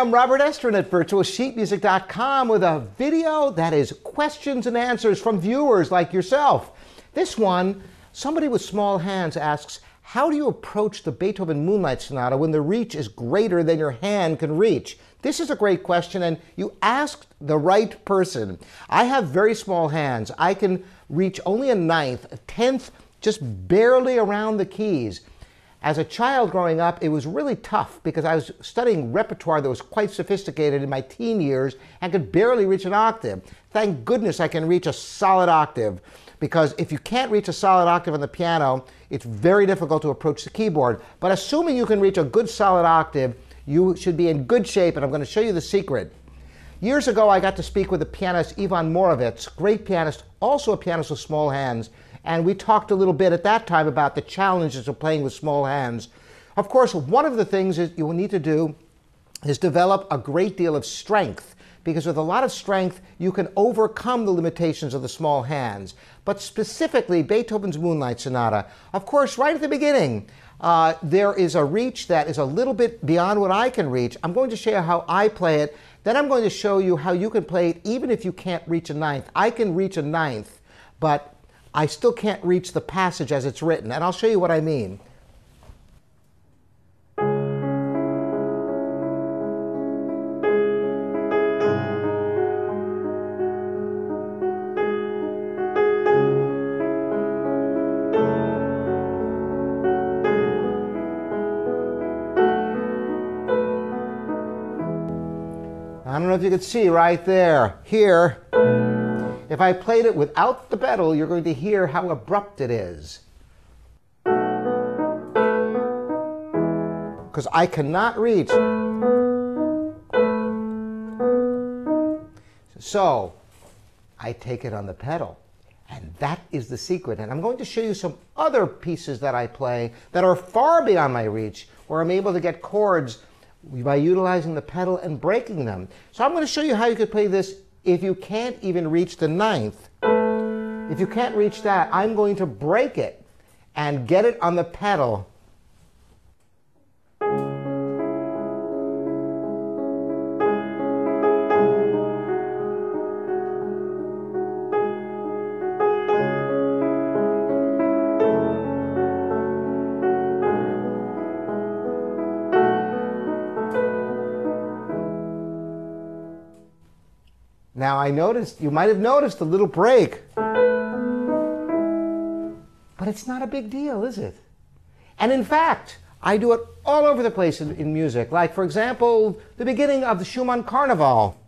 I'm Robert Estrin at virtualsheetmusic.com with a video that is questions and answers from viewers like yourself. This one, somebody with small hands asks, how do you approach the Beethoven Moonlight Sonata when the reach is greater than your hand can reach? This is a great question, and you asked the right person. I have very small hands. I can reach only a ninth, a tenth, just barely around the keys. As a child growing up, it was really tough because I was studying repertoire that was quite sophisticated in my teen years and could barely reach an octave. Thank goodness I can reach a solid octave because if you can't reach a solid octave on the piano, it's very difficult to approach the keyboard. But assuming you can reach a good solid octave, you should be in good shape, and I'm going to show you the secret. Years ago, I got to speak with the pianist Ivan Moravec, great pianist, also a pianist with small hands, and we talked a little bit at that time about the challenges of playing with small hands. Of course, one of the things that you will need to do is develop a great deal of strength because with a lot of strength, you can overcome the limitations of the small hands. But specifically, Beethoven's Moonlight Sonata, of course, right at the beginning, uh, there is a reach that is a little bit beyond what I can reach. I'm going to show you how I play it. Then I'm going to show you how you can play it even if you can't reach a ninth. I can reach a ninth, but I still can't reach the passage as it's written, and I'll show you what I mean. I don't know if you can see right there. Here, if I played it without the pedal, you're going to hear how abrupt it is. Because I cannot reach. So, I take it on the pedal. And that is the secret. And I'm going to show you some other pieces that I play that are far beyond my reach, where I'm able to get chords by utilizing the pedal and breaking them. So I'm going to show you how you could play this if you can't even reach the ninth, if you can't reach that, I'm going to break it and get it on the pedal Now I noticed, you might have noticed a little break. But it's not a big deal, is it? And in fact, I do it all over the place in, in music. Like, for example, the beginning of the Schumann Carnival.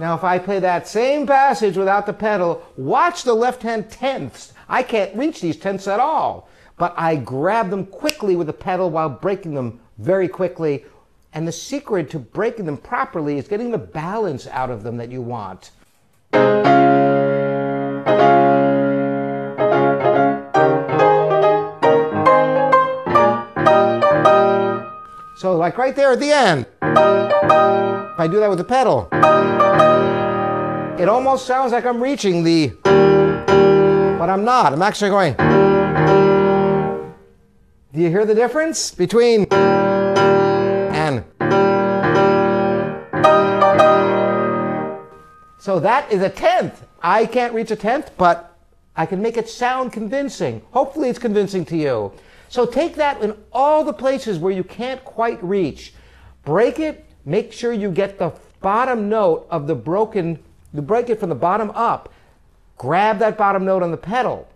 Now, if I play that same passage without the pedal, watch the left hand tenths. I can't reach these tenths at all but I grab them quickly with the pedal while breaking them very quickly. And the secret to breaking them properly is getting the balance out of them that you want. So like right there at the end, if I do that with the pedal, it almost sounds like I'm reaching the, but I'm not. I'm actually going. Do you hear the difference between and? So that is a tenth. I can't reach a tenth, but I can make it sound convincing. Hopefully it's convincing to you. So take that in all the places where you can't quite reach. Break it, make sure you get the bottom note of the broken, you break it from the bottom up. Grab that bottom note on the pedal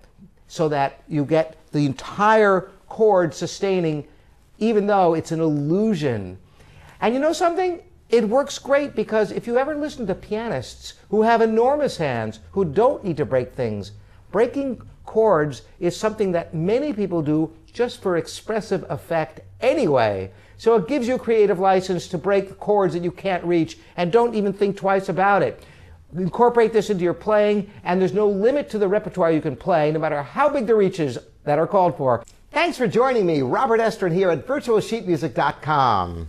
so that you get the entire chord sustaining, even though it's an illusion. And you know something? It works great because if you ever listen to pianists who have enormous hands, who don't need to break things, breaking chords is something that many people do just for expressive effect anyway. So it gives you creative license to break chords that you can't reach and don't even think twice about it. Incorporate this into your playing, and there's no limit to the repertoire you can play, no matter how big the reaches that are called for. Thanks for joining me, Robert Estrin here at virtualsheetmusic.com.